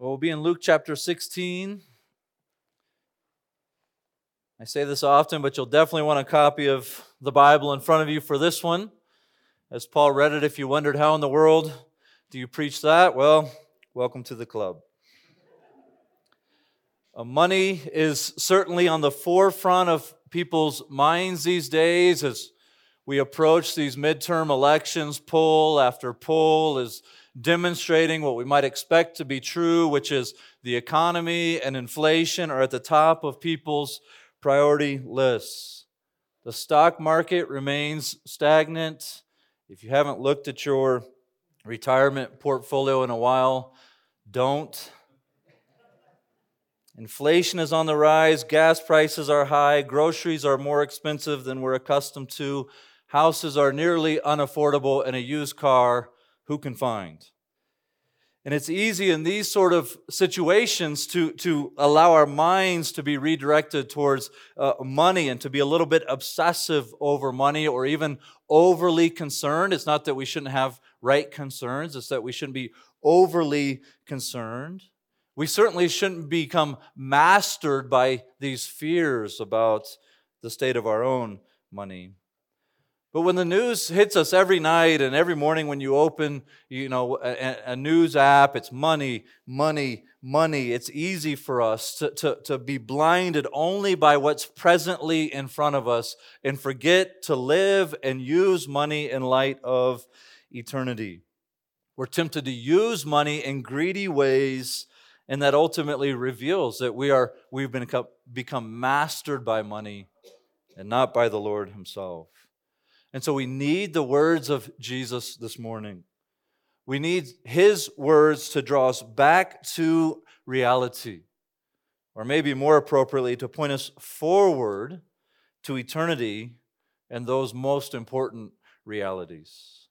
Well, we'll be in Luke chapter 16. I say this often, but you'll definitely want a copy of the Bible in front of you for this one. As Paul read it, if you wondered how in the world do you preach that, well, welcome to the club. Uh, money is certainly on the forefront of people's minds these days as we approach these midterm elections. Poll after poll is demonstrating what we might expect to be true, which is the economy and inflation are at the top of people's priority lists. The stock market remains stagnant. If you haven't looked at your retirement portfolio in a while, don't. Inflation is on the rise, gas prices are high, groceries are more expensive than we're accustomed to, houses are nearly unaffordable, and a used car, who can find? And it's easy in these sort of situations to, to allow our minds to be redirected towards uh, money and to be a little bit obsessive over money or even overly concerned. It's not that we shouldn't have right concerns, it's that we shouldn't be overly concerned. We certainly shouldn't become mastered by these fears about the state of our own money. But when the news hits us every night and every morning when you open, you know, a, a, news app, it's money, money, money. It's easy for us to, to, to be blinded only by what's presently in front of us and forget to live and use money in light of eternity. We're tempted to use money in greedy ways, and that ultimately reveals that we are we've been become mastered by money and not by the Lord Himself. And so we need the words of Jesus this morning. We need his words to draw us back to reality, or maybe more appropriately, to point us forward to eternity and those most important realities.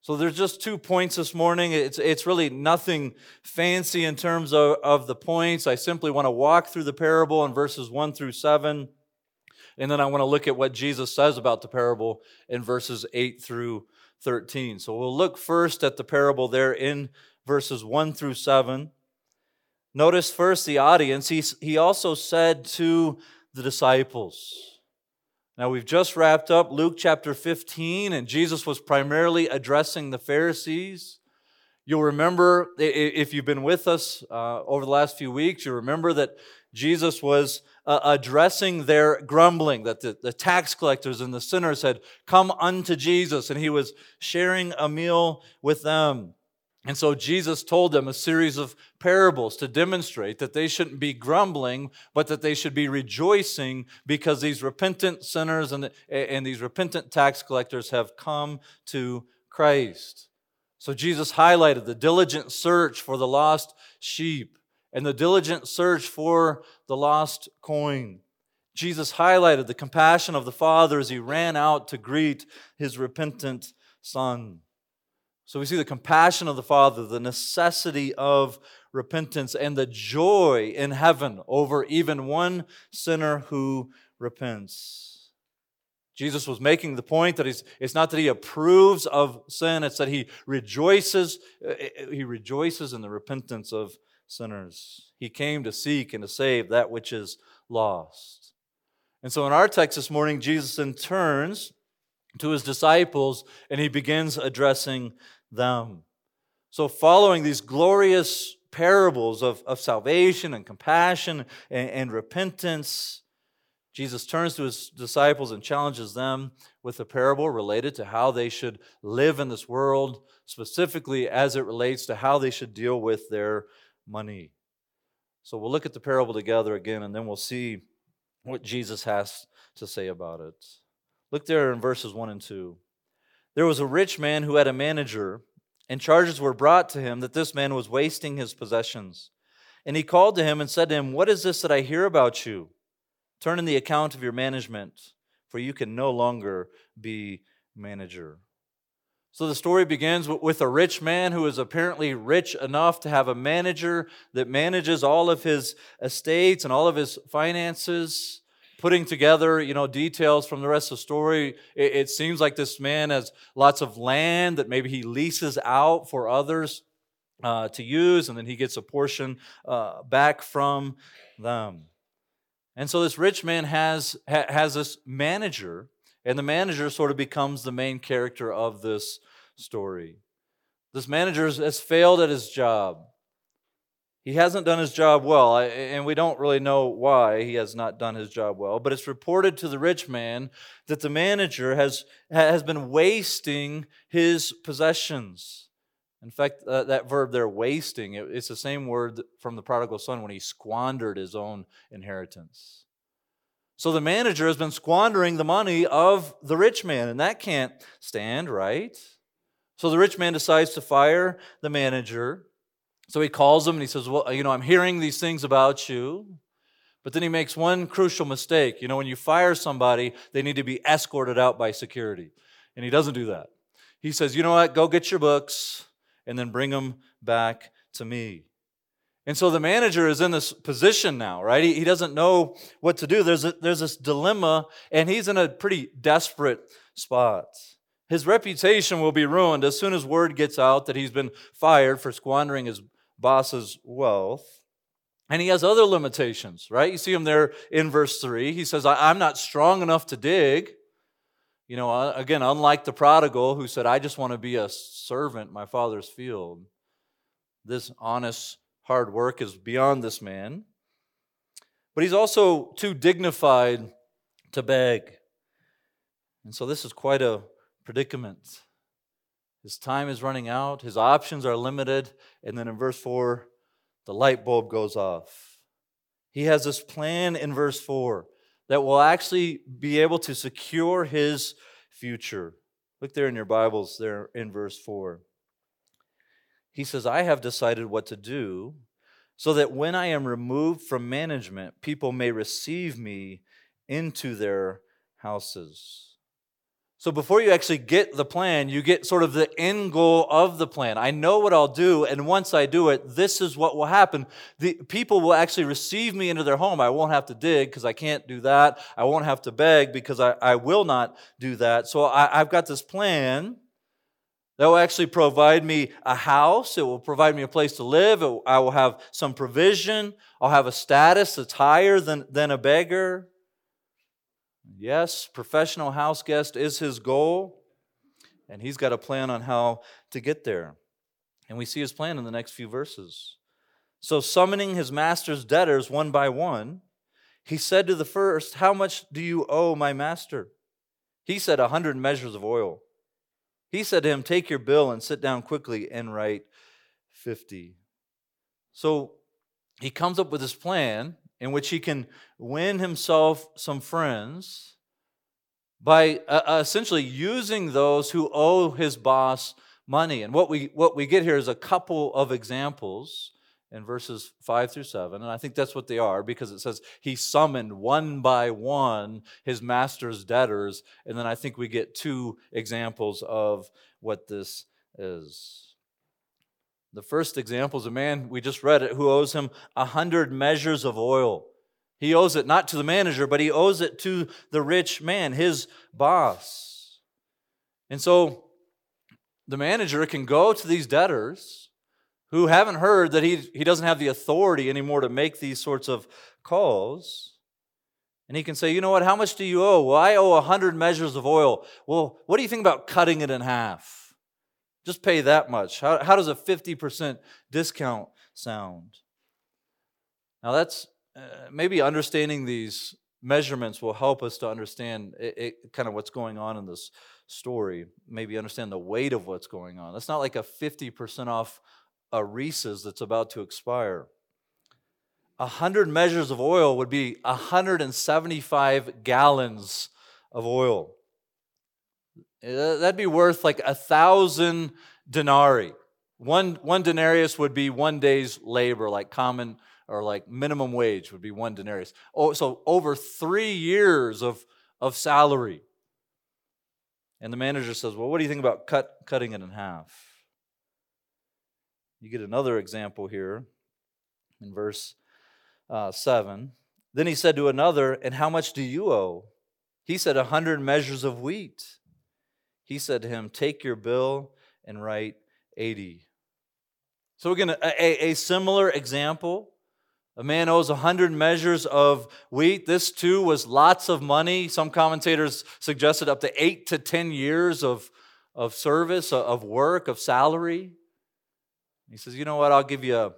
So there's just two points this morning. It's, it's really nothing fancy in terms of, of the points. I simply want to walk through the parable in verses 1 through 7 and then I want to look at what Jesus says about the parable in verses 8 through 13. So we'll look first at the parable there in verses 1 through 7. Notice first the audience. He, he also said to the disciples. Now we've just wrapped up Luke chapter 15, and Jesus was primarily addressing the Pharisees. You'll remember, if you've been with us uh, over the last few weeks, you remember that Jesus was uh, addressing their grumbling, that the, the tax collectors and the sinners had come unto Jesus, and he was sharing a meal with them. And so Jesus told them a series of parables to demonstrate that they shouldn't be grumbling, but that they should be rejoicing because these repentant sinners and, and these repentant tax collectors have come to Christ. So Jesus highlighted the diligent search for the lost sheep and the diligent search for the lost coin. Jesus highlighted the compassion of the Father as he ran out to greet his repentant son. So we see the compassion of the Father, the necessity of repentance, and the joy in heaven over even one sinner who repents. Jesus was making the point that it's not that he approves of sin, it's that he rejoices, uh, he rejoices in the repentance of sinners. He came to seek and to save that which is lost. And so in our text this morning, Jesus then turns to his disciples and he begins addressing them. So, following these glorious parables of, of salvation and compassion and, and repentance, Jesus turns to his disciples and challenges them with a parable related to how they should live in this world, specifically as it relates to how they should deal with their money. So we'll look at the parable together again, and then we'll see what Jesus has to say about it. Look there in verses 1 and 2. There was a rich man who had a manager, and charges were brought to him that this man was wasting his possessions. And he called to him and said to him, What is this that I hear about you? Turn in the account of your management, for you can no longer be manager. So the story begins with a rich man who is apparently rich enough to have a manager that manages all of his estates and all of his finances, putting together, you know, details from the rest of the story. It, it seems like this man has lots of land that maybe he leases out for others uh, to use, and then he gets a portion uh, back from them. And so this rich man has, ha- has this manager, and the manager sort of becomes the main character of this story. This manager has failed at his job. He hasn't done his job well, and we don't really know why he has not done his job well, but it's reported to the rich man that the manager has, has been wasting his possessions. In fact, uh, that verb there, wasting, it, it's the same word from the prodigal son when he squandered his own inheritance. So the manager has been squandering the money of the rich man, and that can't stand, right? So the rich man decides to fire the manager. So he calls him and he says, Well, you know, I'm hearing these things about you. But then he makes one crucial mistake. You know, when you fire somebody, they need to be escorted out by security. And he doesn't do that. He says, You know what? Go get your books and then bring them back to me. And so the manager is in this position now, right? He, he doesn't know what to do. There's, a, there's this dilemma, and he's in a pretty desperate spot. His reputation will be ruined as soon as word gets out that he's been fired for squandering his boss's wealth. And he has other limitations, right? You see him there in verse 3. He says, I'm not strong enough to dig. You know, uh, again, unlike the prodigal who said, I just want to be a servant my father's field, this honest, hard work is beyond this man. But he's also too dignified to beg. And so this is quite a predicament. His time is running out, his options are limited, and then in verse 4, the light bulb goes off. He has this plan in verse 4 that will actually be able to secure his future. Look there in your Bibles, there in verse 4. He says, I have decided what to do so that when I am removed from management, people may receive me into their houses. So before you actually get the plan, you get sort of the end goal of the plan. I know what I'll do, and once I do it, this is what will happen. The people will actually receive me into their home. I won't have to dig because I can't do that. I won't have to beg because I, I will not do that. So I, I've got this plan that will actually provide me a house. It will provide me a place to live. It, I will have some provision. I'll have a status that's higher than, than a beggar. Yes, professional house guest is his goal, and he's got a plan on how to get there. And we see his plan in the next few verses. So, summoning his master's debtors one by one, he said to the first, How much do you owe my master? He said, A hundred measures of oil. He said to him, Take your bill and sit down quickly and write 50. So he comes up with this plan, in which he can win himself some friends by uh, uh, essentially using those who owe his boss money. And what we, what we get here is a couple of examples in verses 5 through 7. And I think that's what they are because it says he summoned one by one his master's debtors. And then I think we get two examples of what this is. The first example is a man, we just read it, who owes him a hundred measures of oil. He owes it not to the manager, but he owes it to the rich man, his boss. And so the manager can go to these debtors who haven't heard that he, he doesn't have the authority anymore to make these sorts of calls. And he can say, you know what, how much do you owe? Well, I owe a hundred measures of oil. Well, what do you think about cutting it in half? Just pay that much. How, how does a 50% discount sound? Now, that's uh, maybe understanding these measurements will help us to understand it, it, kind of what's going on in this story, maybe understand the weight of what's going on. It's not like a 50% off a Reese's that's about to expire. A hundred measures of oil would be 175 gallons of oil. Uh, that'd be worth like a thousand denarii. One, one denarius would be one day's labor, like common or like minimum wage would be one denarius. Oh, so over three years of, of salary. And the manager says, Well, what do you think about cut, cutting it in half? You get another example here in verse uh, 7. Then he said to another, And how much do you owe? He said, A hundred measures of wheat. He said to him, Take your bill and write 80. So, again, a, a, similar example. A man owes a hundred measures of wheat. This too was lots of money. Some commentators suggested up to eight to ten years of, of service, uh, of work, of salary. He says, You know what? I'll give you a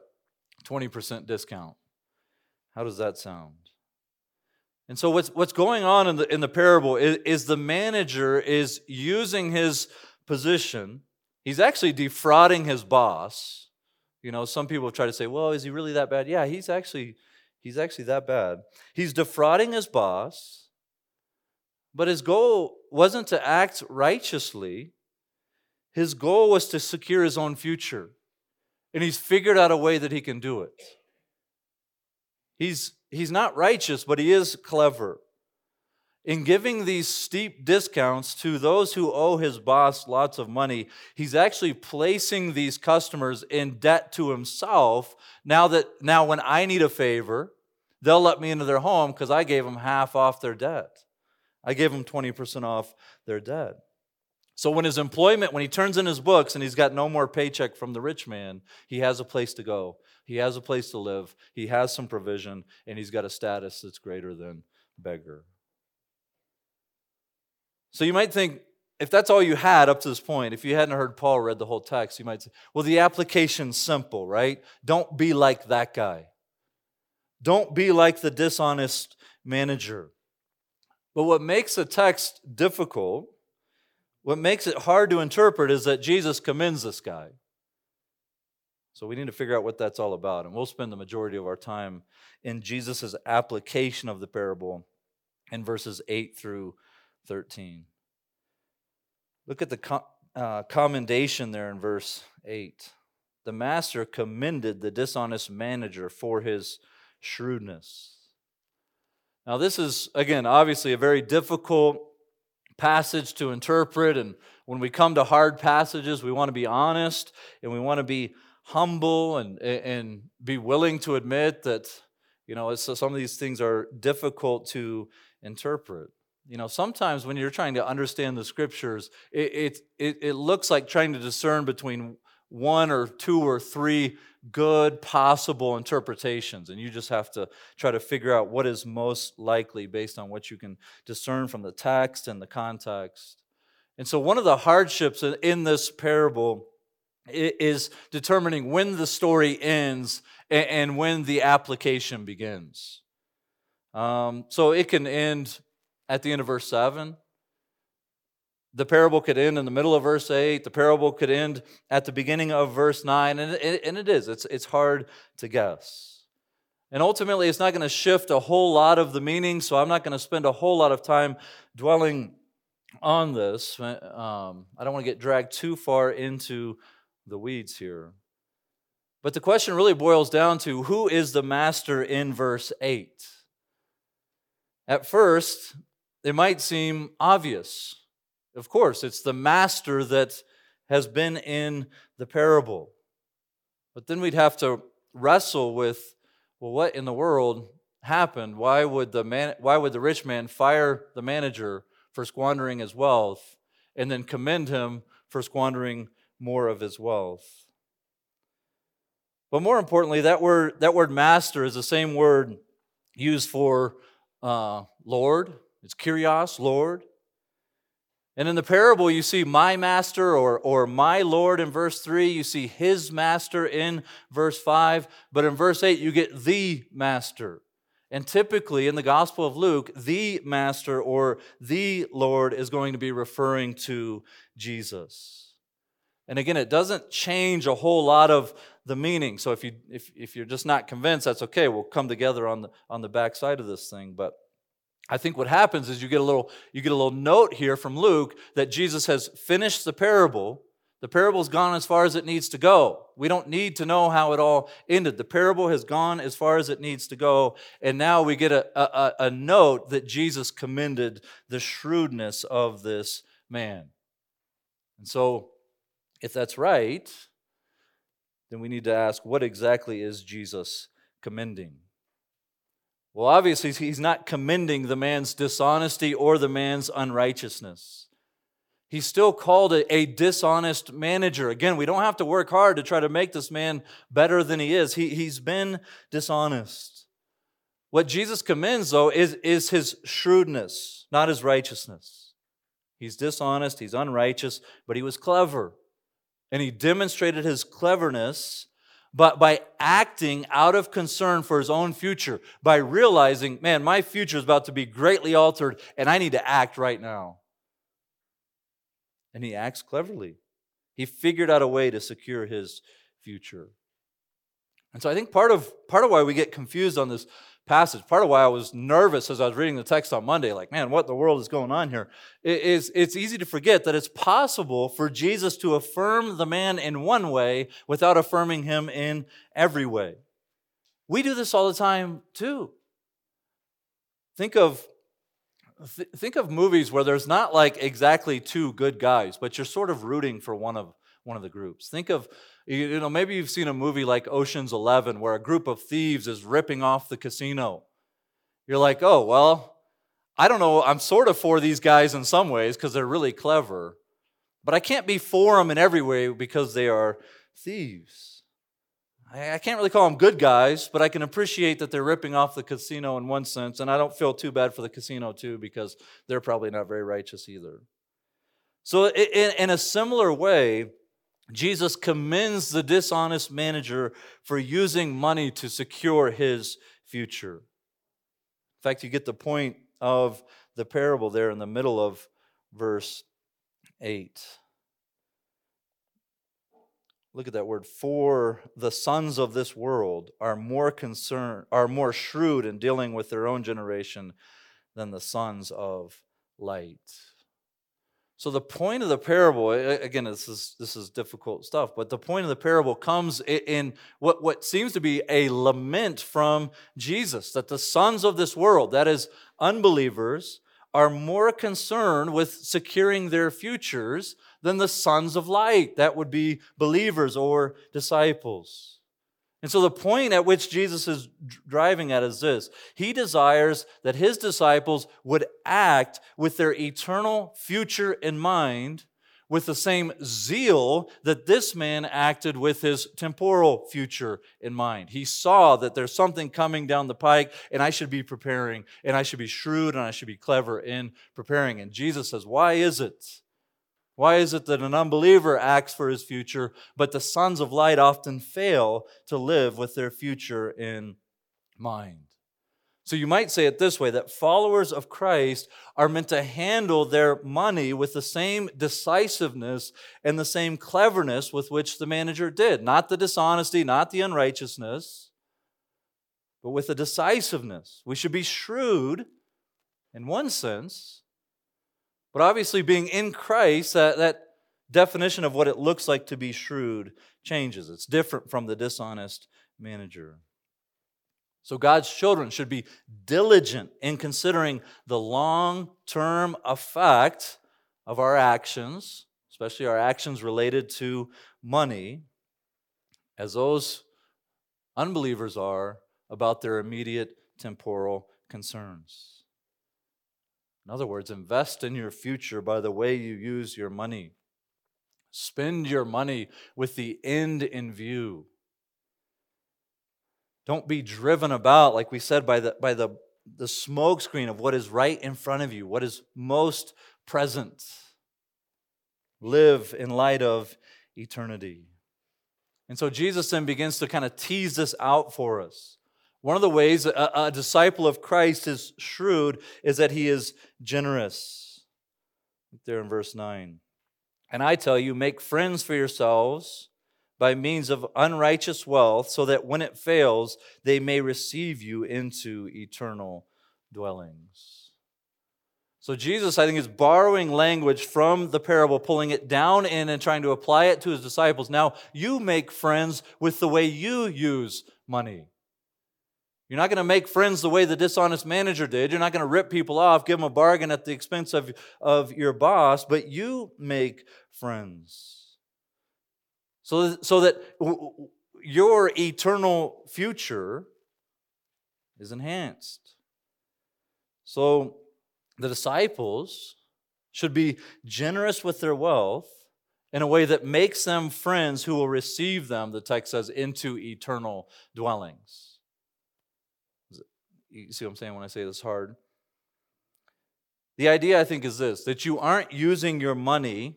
20% discount. How does that sound? And so what's, what's going on in the, in the parable is, is the manager is using his position. He's actually defrauding his boss. You know, some people try to say, well, is he really that bad? Yeah, he's actually, he's actually that bad. He's defrauding his boss, but his goal wasn't to act righteously. His goal was to secure his own future. And he's figured out a way that he can do it. He's, he's not righteous, but he is clever. In giving these steep discounts to those who owe his boss lots of money, he's actually placing these customers in debt to himself. Now that now when I need a favor, they'll let me into their home because I gave them half off their debt. I gave them 20% off their debt. So when his employment, when he turns in his books and he's got no more paycheck from the rich man, he has a place to go. He has a place to live. He has some provision, and he's got a status that's greater than beggar. So you might think, if that's all you had up to this point, if you hadn't heard Paul read the whole text, you might say, well, the application's simple, right? Don't be like that guy. Don't be like the dishonest manager. But what makes a text difficult what makes it hard to interpret is that Jesus commends this guy. So we need to figure out what that's all about. And we'll spend the majority of our time in Jesus' application of the parable in verses 8 through 13. Look at the uh, commendation there in verse 8. The master commended the dishonest manager for his shrewdness. Now, this is, again, obviously a very difficult passage to interpret. And when we come to hard passages, we want to be honest and we want to be humble and, and be willing to admit that, you know, some of these things are difficult to interpret. You know, sometimes when you're trying to understand the scriptures, it, it, it looks like trying to discern between one or two or three good possible interpretations. And you just have to try to figure out what is most likely based on what you can discern from the text and the context. And so, one of the hardships in this parable is determining when the story ends and when the application begins. Um, so, it can end at the end of verse 7 the parable could end in the middle of verse 8. The parable could end at the beginning of verse 9. And it, and it is. It's, it's hard to guess. And ultimately, it's not going to shift a whole lot of the meaning, so I'm not going to spend a whole lot of time dwelling on this. Um, I don't want to get dragged too far into the weeds here. But the question really boils down to who is the master in verse 8? At first, it might seem obvious. Of course, it's the master that has been in the parable. But then we'd have to wrestle with well, what in the world happened? Why would the, man, why would the rich man fire the manager for squandering his wealth and then commend him for squandering more of his wealth? But more importantly, that word, that word master is the same word used for uh, Lord. It's kurios, Lord. And in the parable, you see my master or, or my Lord in verse 3. You see his master in verse 5. But in verse 8, you get the master. And typically in the Gospel of Luke, the master or the Lord is going to be referring to Jesus. And again, it doesn't change a whole lot of the meaning. So if, you, if, if you're just not convinced, that's okay. We'll come together on the, on the back side of this thing. But I think what happens is you get a little you get a little note here from Luke that Jesus has finished the parable. The parable's gone as far as it needs to go. We don't need to know how it all ended. The parable has gone as far as it needs to go, and now we get a, a, a note that Jesus commended the shrewdness of this man. And so, if that's right, then we need to ask what exactly is Jesus commending? Well, obviously, he's not commending the man's dishonesty or the man's unrighteousness. He's still called a, a, dishonest manager. Again, we don't have to work hard to try to make this man better than he is. He, he's been dishonest. What Jesus commends, though, is, is his shrewdness, not his righteousness. He's dishonest, he's unrighteous, but he was clever. And he demonstrated his cleverness but by acting out of concern for his own future, by realizing, man, my future is about to be greatly altered and I need to act right now. And he acts cleverly. He figured out a way to secure his future. And so I think part of part of why we get confused on this passage, part of why I was nervous as I was reading the text on Monday, like, man, what the world is going on here? Is it's easy to forget that it's possible for Jesus to affirm the man in one way without affirming him in every way. We do this all the time too. Think of th- think of movies where there's not like exactly two good guys, but you're sort of rooting for one of one of the groups. Think of you know, maybe you've seen a movie like Ocean's 11 where a group of thieves is ripping off the casino. You're like, "Oh, well, I don't know, I'm sort of for these guys in some ways because they're really clever, but I can't be for them in every way because they are thieves." I can't really call them good guys, but I can appreciate that they're ripping off the casino in one sense, and I don't feel too bad for the casino too because they're probably not very righteous either. So, in, a similar way, Jesus commends the dishonest manager for using money to secure his future. In fact, you get the point of the parable there in the middle of verse 8. Look at that word. For the sons of this world are more concerned, are more shrewd in dealing with their own generation than the sons of light. So the point of the parable, again, this is this is difficult stuff, but the point of the parable comes in what, what seems to be a lament from Jesus that the sons of this world, that is, unbelievers, are more concerned with securing their futures than the sons of light, that would be believers or disciples. And so the point at which Jesus is driving at is this He desires that his disciples would act with their eternal future in mind, with the same zeal that this man acted with his temporal future in mind. He saw that there's something coming down the pike, and I should be preparing, and I should be shrewd, and I should be clever in preparing. And Jesus says, Why is it? Why is it that an unbeliever acts for his future, but the sons of light often fail to live with their future in mind? So you might say it this way that followers of Christ are meant to handle their money with the same decisiveness and the same cleverness with which the manager did. Not the dishonesty, not the unrighteousness, but with the decisiveness. We should be shrewd in one sense, but obviously, being in Christ, that, that definition of what it looks like to be shrewd changes. It's different from the dishonest manager. So, God's children should be diligent in considering the long term effect of our actions, especially our actions related to money, as those unbelievers are about their immediate temporal concerns. In other words, invest in your future by the way you use your money. Spend your money with the end in view. Don't be driven about, like we said, by the, by the, the smokescreen of what is right in front of you, what is most present. Live in light of eternity. And so Jesus then begins to kind of tease this out for us. One of the ways a, a, disciple of Christ is shrewd is that he is generous. There in verse 9. And I tell you, make friends for yourselves by means of unrighteous wealth, so that when it fails, they may receive you into eternal dwellings. So, Jesus, I think, is borrowing language from the parable, pulling it down in and trying to apply it to his disciples. Now, you make friends with the way you use money. You're not going to make friends the way the dishonest manager did. You're not going to rip people off, give them a bargain at the expense of, of your boss, but you make friends. So, so that your eternal future is enhanced. So the disciples should be generous with their wealth in a way that makes them friends who will receive them, the text says, into eternal dwellings. You see what I'm saying when I say this hard? The idea, I think, is this that you aren't using your money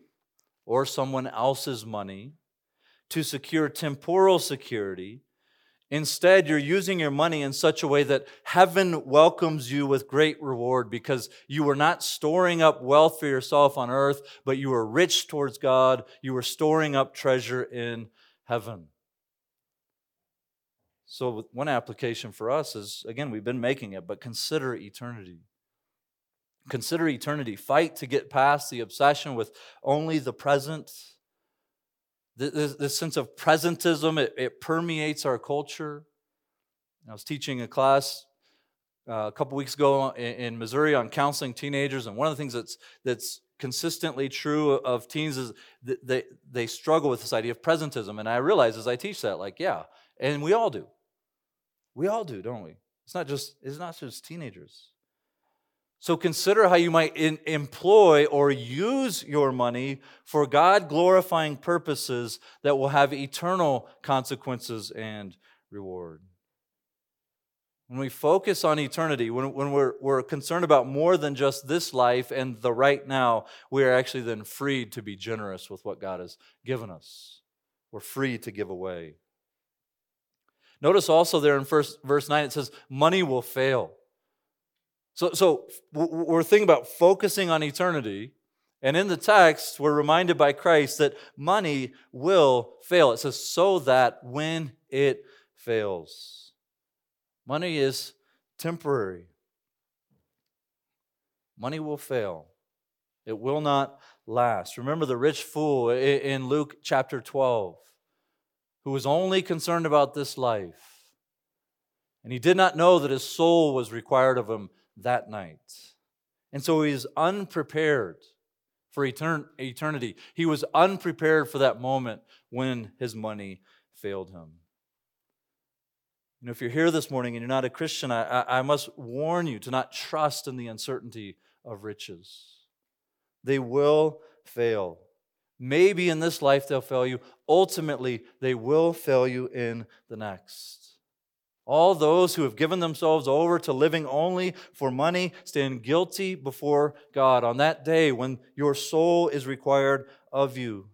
or someone else's money to secure temporal security. Instead, you're using your money in such a way that heaven welcomes you with great reward because you were not storing up wealth for yourself on earth, but you were rich towards God. You were storing up treasure in heaven. So, one application for us is again, we've been making it, but consider eternity. Consider eternity. Fight to get past the obsession with only the present. This, this sense of presentism, it, it, permeates our culture. I was teaching a class uh, a couple weeks ago in, in Missouri on counseling teenagers, and one of the things that's, that's consistently true of teens is they, they struggle with this idea of presentism. And I realize as I teach that, like, yeah, and we all do. We all do, don't we? It's not just, it's not just teenagers. So consider how you might in, employ or use your money for God glorifying purposes that will have eternal consequences and reward. When we focus on eternity, when, when we're, we're concerned about more than just this life and the right now, we are actually then freed to be generous with what God has given us. We're free to give away. Notice also there in first, verse 9, it says, Money will fail. So, so we're thinking about focusing on eternity. And in the text, we're reminded by Christ that money will fail. It says, so that when it fails, money is temporary. Money will fail, it will not last. Remember the rich fool in Luke chapter 12, who was only concerned about this life. And he did not know that his soul was required of him that night. And so he is unprepared for etern- eternity. He was unprepared for that moment when his money failed him. You know, if you're here this morning and you're not a Christian, I, I, I must warn you to not trust in the uncertainty of riches. They will fail. Maybe in this life they'll fail you. Ultimately, they will fail you in the next. All those who have given themselves over to living only for money stand guilty before God on that day when your soul is required of you.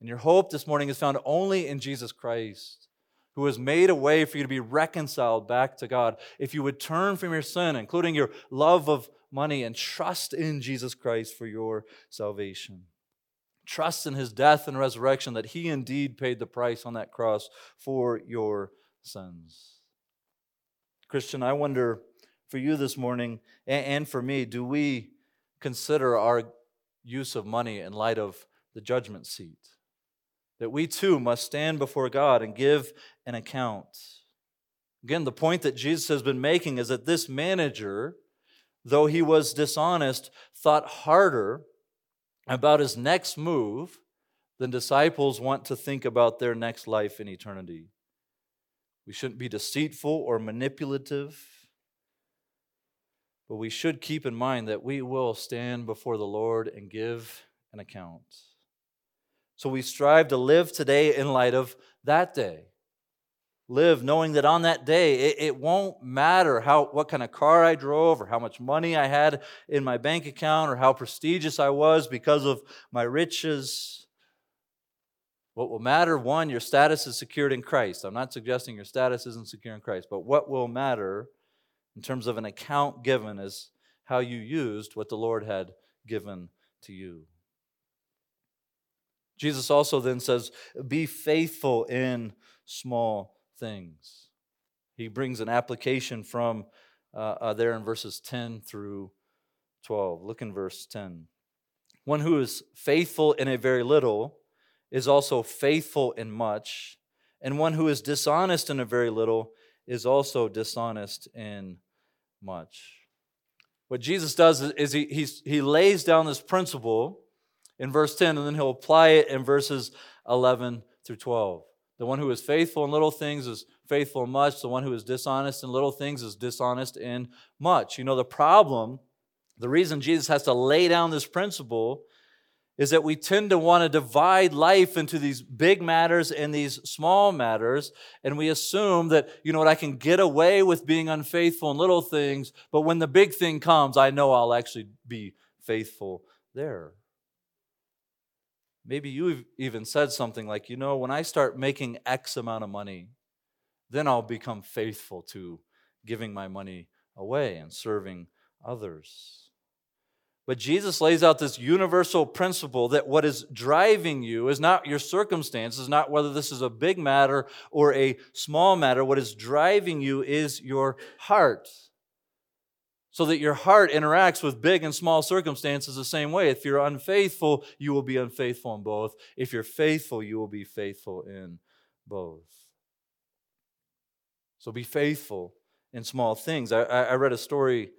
And your hope this morning is found only in Jesus Christ, who has made a way for you to be reconciled back to God. If you would turn from your sin, including your love of money, and trust in Jesus Christ for your salvation. Trust in his death and resurrection that he indeed paid the price on that cross for your sins. Christian, I wonder for you this morning and for me, do we consider our use of money in light of the judgment seat? That we too must stand before God and give an account. Again, the point that Jesus has been making is that this manager, though he was dishonest, thought harder about his next move than disciples want to think about their next life in eternity. We shouldn't be deceitful or manipulative. But we should keep in mind that we will stand before the Lord and give an account. So we strive to live today in light of that day. Live knowing that on that day, it, it, won't matter how, what kind of car I drove or how much money I had in my bank account or how prestigious I was because of my riches. What will matter, one, your status is secured in Christ. I'm not suggesting your status isn't secure in Christ, but what will matter in terms of an account given is how you used what the Lord had given to you. Jesus also then says, Be faithful in small things. He brings an application from uh, uh, there in verses 10 through 12. Look in verse 10. One who is faithful in a very little is also faithful in much, and one who is dishonest in a very little is also dishonest in much. What Jesus does is he, he's, he lays down this principle in verse 10, and then he'll apply it in verses 11 through 12. The one who is faithful in little things is faithful in much. The one who is dishonest in little things is dishonest in much. You know, the problem The reason Jesus has to lay down this principle is that we tend to want to divide life into these big matters and these small matters. And we assume that, you know what, I can get away with being unfaithful in little things, but when the big thing comes, I know I'll actually be faithful there. Maybe you've even said something like, you know, when I start making X amount of money, then I'll become faithful to giving my money away and serving others. But Jesus lays out this universal principle that what is driving you is not your circumstances, not whether this is a big matter or a small matter. What is driving you is your heart. So that your heart interacts with big and small circumstances the same way. If you're unfaithful, you will be unfaithful in both. If you're faithful, you will be faithful in both. So be faithful in small things. I, I read a story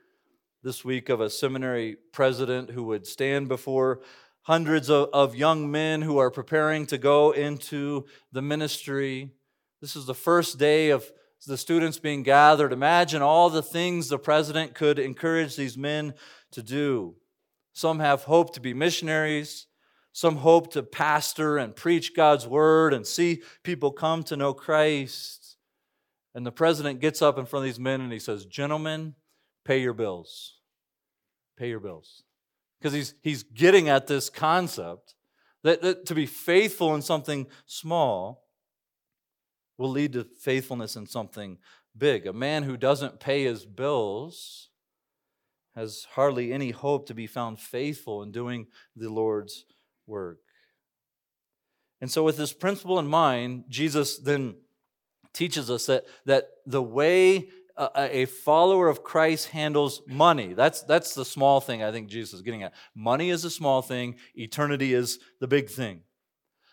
this week of a seminary president who would stand before hundreds of, of young men who are preparing to go into the ministry. This is the first day of the students being gathered. Imagine all the things the president could encourage these men to do. Some have hope to be missionaries. Some hope to pastor and preach God's word and see people come to know Christ. And the president gets up in front of these men and he says, Gentlemen, pay your bills. Pay your bills. Because he's, he's getting at this concept that, that to be faithful in something small will lead to faithfulness in something big. A man who doesn't pay his bills has hardly any hope to be found faithful in doing the Lord's work. And so, with this principle in mind, Jesus then teaches us that, that the way a, follower of Christ handles money. That's, that's the small thing I think Jesus is getting at. Money is a small thing, eternity is the big thing.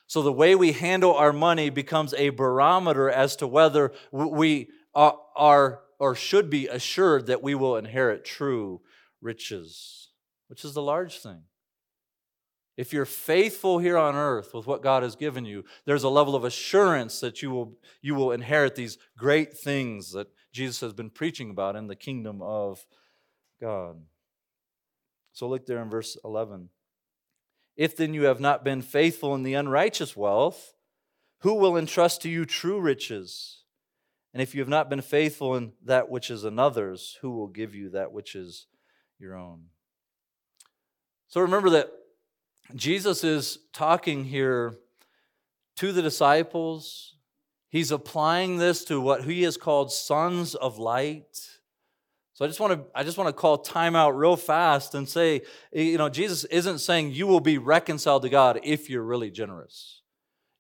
So the way we handle our money becomes a barometer as to whether we are, are or should be assured that we will inherit true riches, which is the large thing. If you're faithful here on earth with what God has given you, there's a level of assurance that you will, you will inherit these great things that Jesus has been preaching about in the kingdom of God. So look there in verse 11. If then you have not been faithful in the unrighteous wealth, who will entrust to you true riches? And if you have not been faithful in that which is another's, who will give you that which is your own? So remember that Jesus is talking here to the disciples He's applying this to what he has called sons of light. So I just want to I just want to call time out real fast and say, you know, Jesus isn't saying you will be reconciled to God if you're really generous.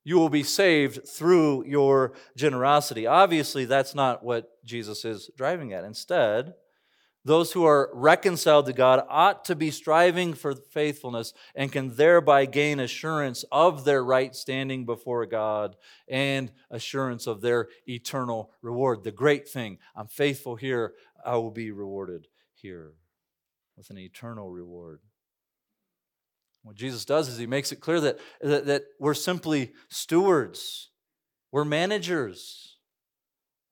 You will be saved through your generosity. Obviously, that's not what Jesus is driving at. Instead, those who are reconciled to God ought to be striving for faithfulness and can thereby gain assurance of their right standing before God and assurance of their eternal reward. The great thing I'm faithful here, I will be rewarded here with an eternal reward. What Jesus does is he makes it clear that, that, that we're simply stewards, we're managers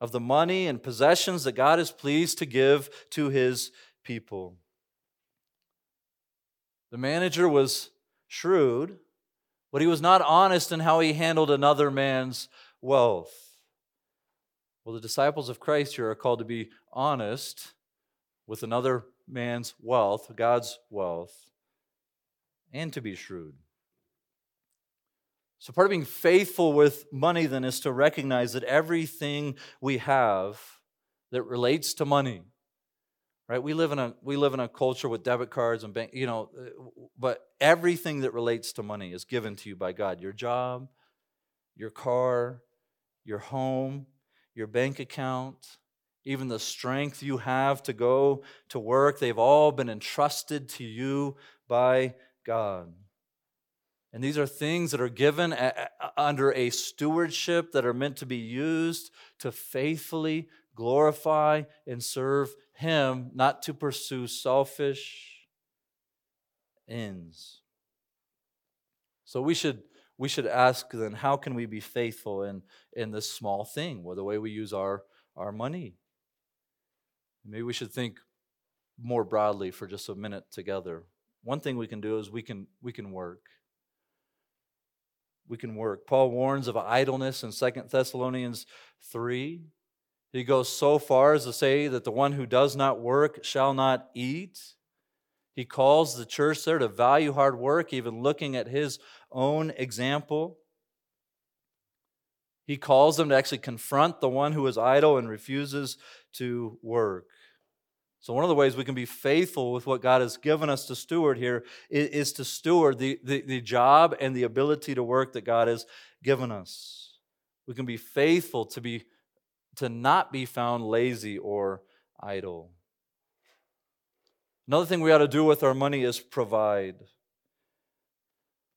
of the money and possessions that God is pleased to give to his people. The manager was shrewd, but he was not honest in how he handled another man's wealth. Well, the disciples of Christ here are called to be honest with another man's wealth, God's wealth, and to be shrewd. So, part of being faithful with money then is to recognize that everything we have that relates to money, right? We live in a we live in a culture with debit cards and bank, you know, uh, but everything that relates to money is given to you by God. Your job, your car, your home, your bank account, even the strength you have to go to work, they've all been entrusted to you by God. And these are things that are given a, a, under a stewardship that are meant to be used to faithfully glorify and serve Him, not to pursue selfish ends. So we should we should ask then, how can we be faithful in, in this small thing, well, the way we use our, our money? Maybe we should think more broadly for just a minute together. One thing we can do is we can we can work. We can work. Paul warns of idleness in Second Thessalonians 3. He goes so far as to say that the one who does not work shall not eat. He calls the church there to value hard work, even looking at his own example. He calls them to actually confront the one who is idle and refuses to work. So, one of the ways we can be faithful with what God has given us to steward here is, is to steward the, the, the job and the ability to work that God has given us. We can be faithful to, be, to not be found lazy or idle. Another thing we ought to do with our money is provide.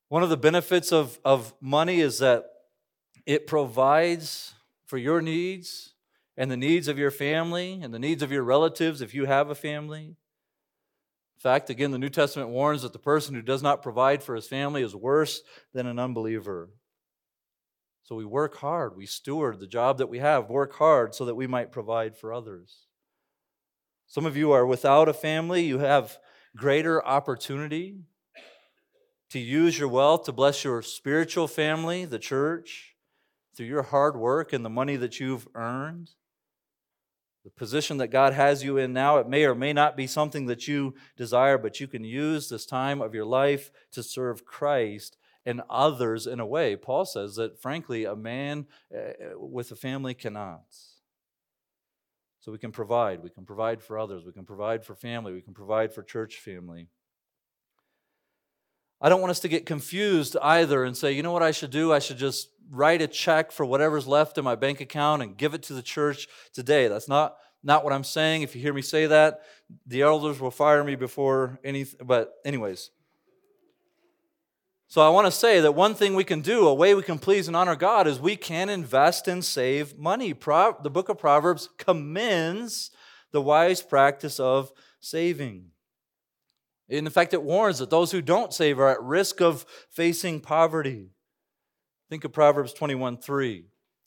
One of the benefits of, of money is that it provides for your needs and the needs of your family and the needs of your relatives if you have a family. In fact, again, the New Testament warns that the person who does not provide for his family is worse than an unbeliever. So we work hard, we steward the job that we have, work hard so that we might provide for others. Some of you are without a family, you have greater opportunity to use your wealth to bless your spiritual family, the church, through your hard work and the money that you've earned the position that God has you in now, it may or may not be something that you desire, but you can use this time of your life to serve Christ and others in a way. Paul says that, frankly, a man eh, with a family cannot. So we can provide. We can provide for others. We can provide for family. We can provide for church family. I don't want us to get confused either and say, you know what I should do? I should just write a check for whatever's left in my bank account and give it to the church today. That's not not what I'm saying. If you hear me say that, the elders will fire me before anything. But, anyways. So, I want to say that one thing we can do, a way we can please and honor God, is we can invest and save money. Pro- the book of Proverbs commends the wise practice of saving. In fact, it warns that those who don't save are at risk of facing poverty. Think of Proverbs 21 3.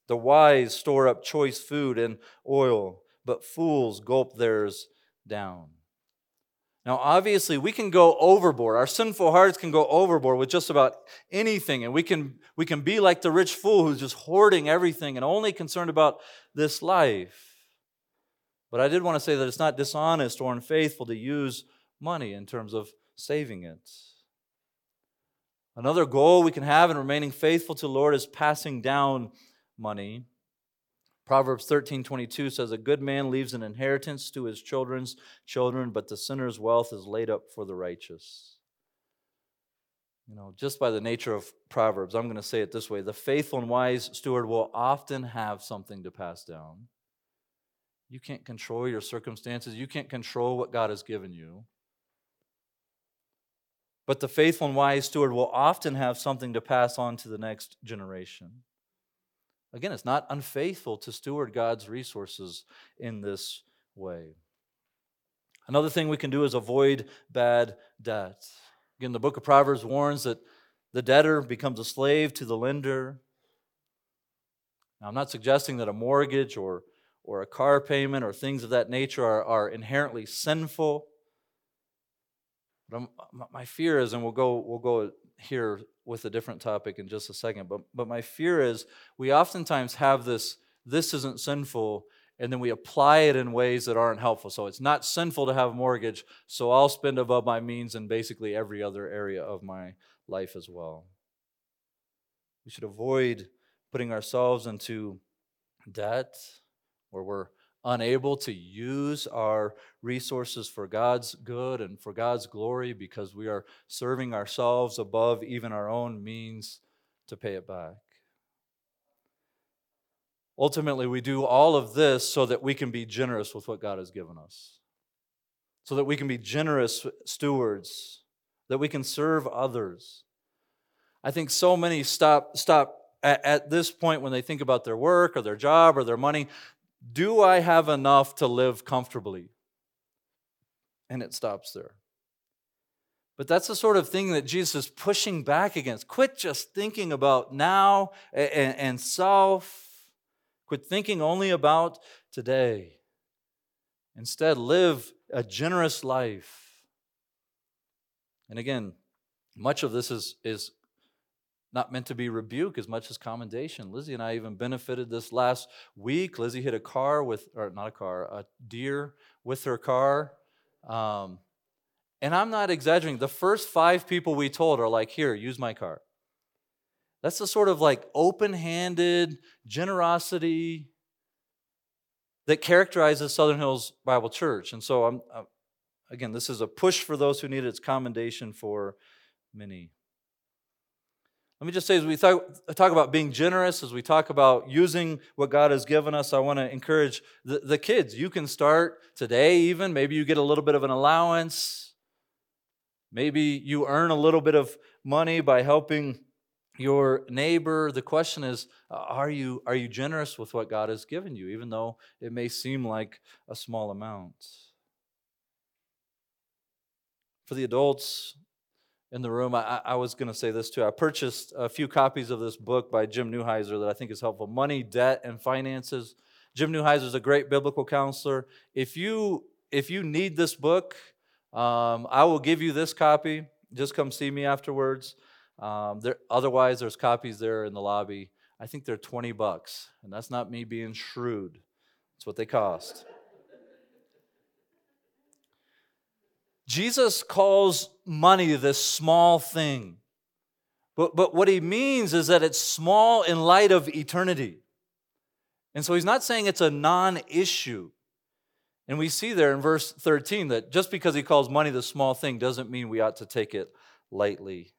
The wise store up choice food and oil, but fools gulp theirs down. Now, obviously, we can go overboard. Our sinful hearts can go overboard with just about anything, and we can, we can be like the rich fool who's just hoarding everything and only concerned about this life. But I did want to say that it's not dishonest or unfaithful to use money in terms of saving it. Another goal we can have in remaining faithful to the Lord is passing down money. Proverbs 13 22 says, A good man leaves an inheritance to his children's children, but the sinner's wealth is laid up for the righteous. You know, just by the nature of Proverbs, I'm going to say it this way the faithful and wise steward will often have something to pass down. You can't control your circumstances, you can't control what God has given you. But the faithful and wise steward will often have something to pass on to the next generation. Again, it's not unfaithful to steward God's resources in this way. Another thing we can do is avoid bad debt. Again, the book of Proverbs warns that the debtor becomes a slave to the lender. Now, I'm not suggesting that a mortgage or, or a car payment or things of that nature are, are inherently sinful. But I'm, my fear is, and we'll go, we'll go here with a different topic in just a second, but, but my fear is we oftentimes have this, this isn't sinful, and then we apply it in ways that aren't helpful. So it's not sinful to have a mortgage, so I'll spend above my means in basically every other area of my life as well. We should avoid putting ourselves into debt where we're unable to use our resources for God's good and for God's glory because we are serving ourselves above even our own means to pay it back. Ultimately, we do all of this so that we can be generous with what God has given us, so that we can be generous stewards, that we can serve others. I think so many stop, stop at, at this point when they think about their work or their job or their money, do I have enough to live comfortably? And it stops there. But that's the sort of thing that Jesus is pushing back against. Quit just thinking about now and, and self. Quit thinking only about today. Instead, live a generous life. And again, much of this is, is not meant to be rebuke as much as commendation. Lizzie and I even benefited this last week. Lizzie hit a car with, or not a car, a deer with her car. Um, and I'm not exaggerating. The first five people we told are like, here, use my car. That's the sort of like open handed generosity that characterizes Southern Hills Bible Church. And so, I'm, I'm, again, this is a push for those who need it, it's commendation for many. Let me just say, as we talk, talk about being generous, as we talk about using what God has given us, I want to encourage the, the kids. You can start today, even. Maybe you get a little bit of an allowance. Maybe you earn a little bit of money by helping your neighbor. The question is, uh, are you, are you generous with what God has given you, even though it may seem like a small amount? For the adults, in the room, I, I was going to say this too. I purchased a few copies of this book by Jim Newheiser that I think is helpful Money, Debt, and Finances. Jim Newheiser is a great biblical counselor. If you, if you need this book, um, I will give you this copy. Just come see me afterwards. Um, there, otherwise, there's copies there in the lobby. I think they're 20 bucks, and that's not me being shrewd. That's what they cost. Jesus calls money this small thing. But, but what he means is that it's small in light of eternity. And so he's not saying it's a non issue. And we see there in verse 13 that just because he calls money the small thing doesn't mean we ought to take it lightly.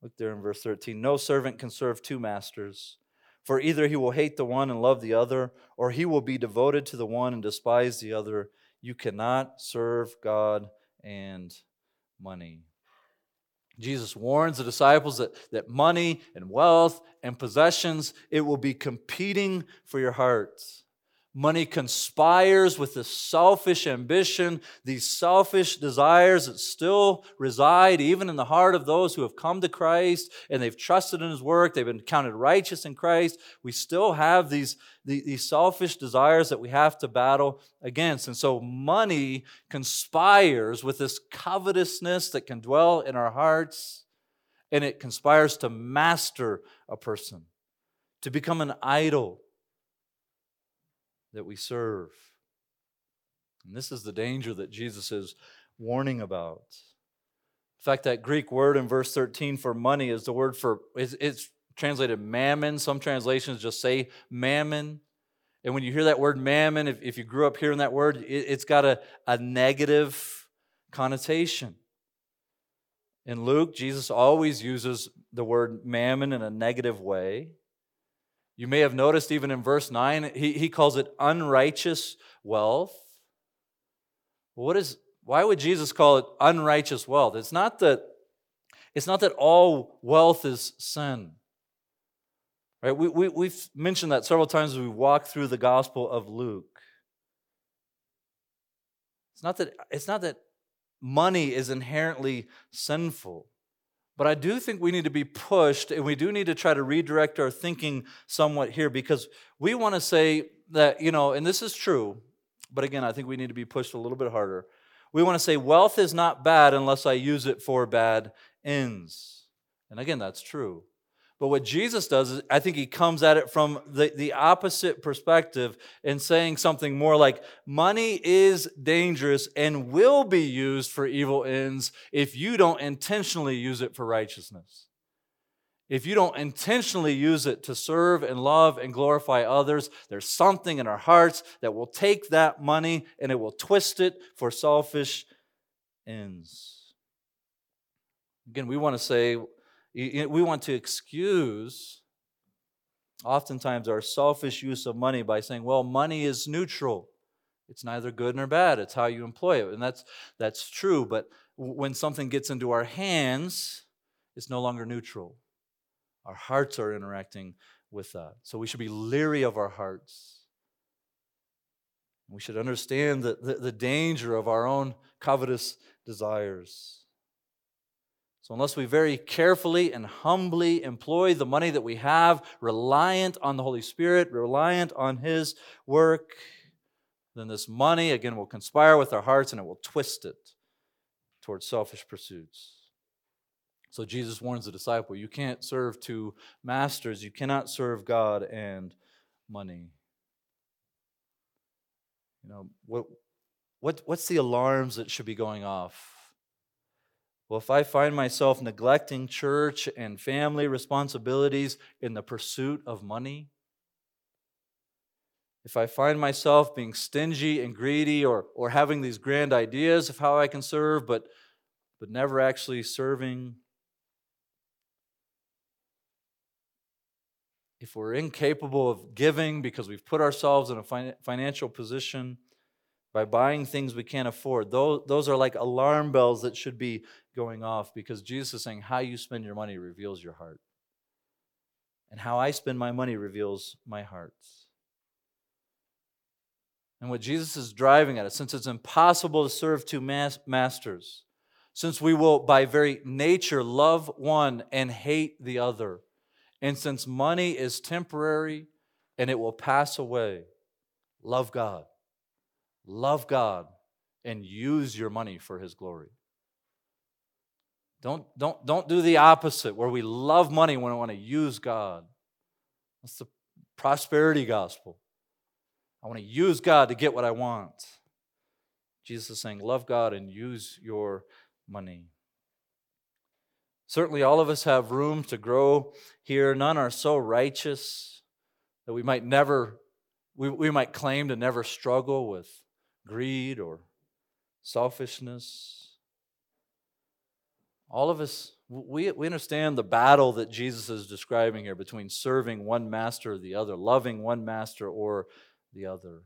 Look there in verse 13. No servant can serve two masters, for either he will hate the one and love the other, or he will be devoted to the one and despise the other. You cannot serve God and money. Jesus warns the disciples that, that money and wealth and possessions, it will be competing for your hearts. Money conspires with this selfish ambition, these selfish desires that still reside even in the heart of those who have come to Christ and they've trusted in His work, they've been counted righteous in Christ. We still have these, these selfish desires that we have to battle against. And so money conspires with this covetousness that can dwell in our hearts, and it conspires to master a person, to become an idol that we serve. And this is the danger that Jesus is warning about. In fact, that Greek word in verse 13 for money is the word for, it's, it's translated mammon. Some translations just say mammon. And when you hear that word mammon, if, if you grew up hearing that word, it, has got a, a negative connotation. In Luke, Jesus always uses the word mammon in a negative way. You may have noticed even in verse 9, he, he calls it unrighteous wealth. What is, why would Jesus call it unrighteous wealth? It's not that, it's not that all wealth is sin. Right? We, we, we've mentioned that several times as we walk through the Gospel of Luke. It's not that, it's not that money is inherently sinful. But I do think we need to be pushed and we do need to try to redirect our thinking somewhat here because we want to say that, you know, and this is true, but again, I think we need to be pushed a little bit harder. We want to say wealth is not bad unless I use it for bad ends. And again, that's true. But what Jesus does is, I think he comes at it from the, the opposite perspective and saying something more like money is dangerous and will be used for evil ends if you don't intentionally use it for righteousness. If you don't intentionally use it to serve and love and glorify others, there's something in our hearts that will take that money and it will twist it for selfish ends. Again, we want to say we want to excuse oftentimes our selfish use of money by saying, well, money is neutral. It's neither good nor bad. It's how you employ it. And that's, that's true. But when something gets into our hands, it's no longer neutral. Our hearts are interacting with that. So we should be leery of our hearts. We should understand the, the, the danger of our own covetous desires. So, unless we very carefully and humbly employ the money that we have, reliant on the Holy Spirit, reliant on His work, then this money, again, will conspire with our hearts and it will twist it towards selfish pursuits. So Jesus warns the disciple you can't serve two masters, you cannot serve God and money. You know, what, what, what's the alarms that should be going off? Well, if I find myself neglecting church and family responsibilities in the pursuit of money, if I find myself being stingy and greedy or, or having these grand ideas of how I can serve, but, but never actually serving, if we're incapable of giving because we've put ourselves in a financial position by buying things we can't afford, those, those are like alarm bells that should be going off because Jesus is saying how you spend your money reveals your heart. And how I spend my money reveals my heart. And what Jesus is driving at us, since it's impossible to serve two masters, since we will by very nature love one and hate the other, and since money is temporary and it will pass away, love God. Love God and use your money for his glory. Don't, don't, don't do the opposite where we love money when we want to use God. That's the prosperity gospel. I want to use God to get what I want. Jesus is saying, Love God and use your money. Certainly, all of us have room to grow here. None are so righteous that we might never, we, we might claim to never struggle with greed or selfishness. All of us, we, we understand the battle that Jesus is describing here between serving one master or the other, loving one master or the other.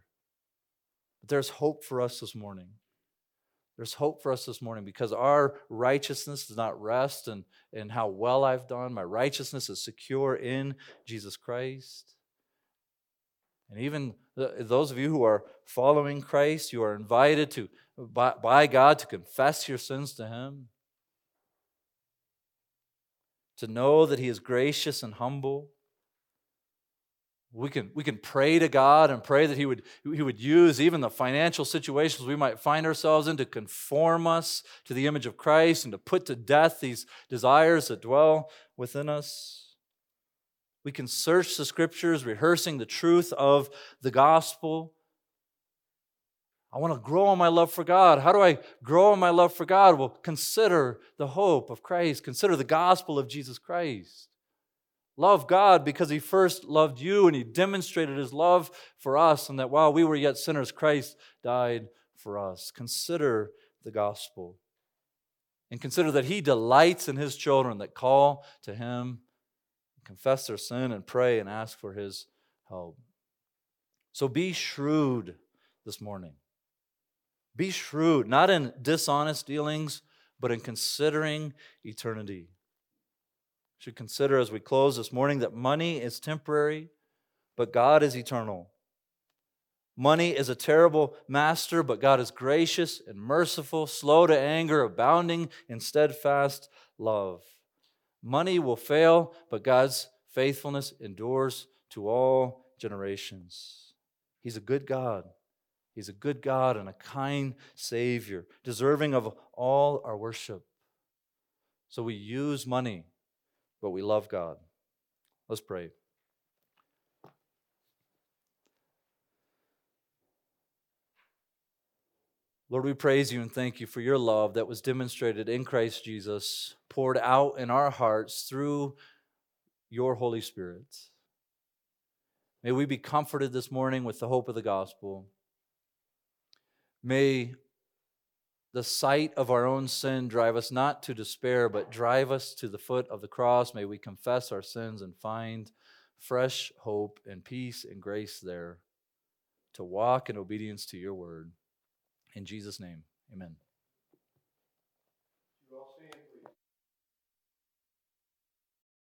But there's hope for us this morning. There's hope for us this morning because our righteousness does not rest in, in how well I've done. My righteousness is secure in Jesus Christ. And even those of you who are following Christ, you are invited to, by, by God, to confess your sins to Him, to know that He is gracious and humble, we can, we can pray to God and pray that he would, he would use even the financial situations we might find ourselves in to conform us to the image of Christ and to put to death these desires that dwell within us. We can search the scriptures, rehearsing the truth of the gospel. I want to grow in my love for God. How do I grow in my love for God? Well, consider the hope of Christ, consider the gospel of Jesus Christ. Love God because He first loved you and He demonstrated His love for us, and that while we were yet sinners, Christ died for us. Consider the gospel. And consider that He delights in His children that call to Him, confess their sin, and pray and ask for His help. So be shrewd this morning. Be shrewd, not in dishonest dealings, but in considering eternity should consider as we close this morning that money is temporary, but God is eternal. Money is a terrible master, but God is gracious and merciful, slow to anger, abounding in steadfast love. Money will fail, but God's faithfulness endures to all generations. He's a good God. He's a good God and a kind Savior, deserving of all our worship. So we use money but we love God. Let's pray. Lord, we praise you and thank you for your love that was demonstrated in Christ Jesus, poured out in our hearts through your Holy Spirit. May we be comforted this morning with the hope of the gospel. May the sight of our own sin drive us not to despair, but drive us to the foot of the cross. May we confess our sins and find fresh hope and peace and grace there to walk in obedience to your word. In Jesus' name, amen.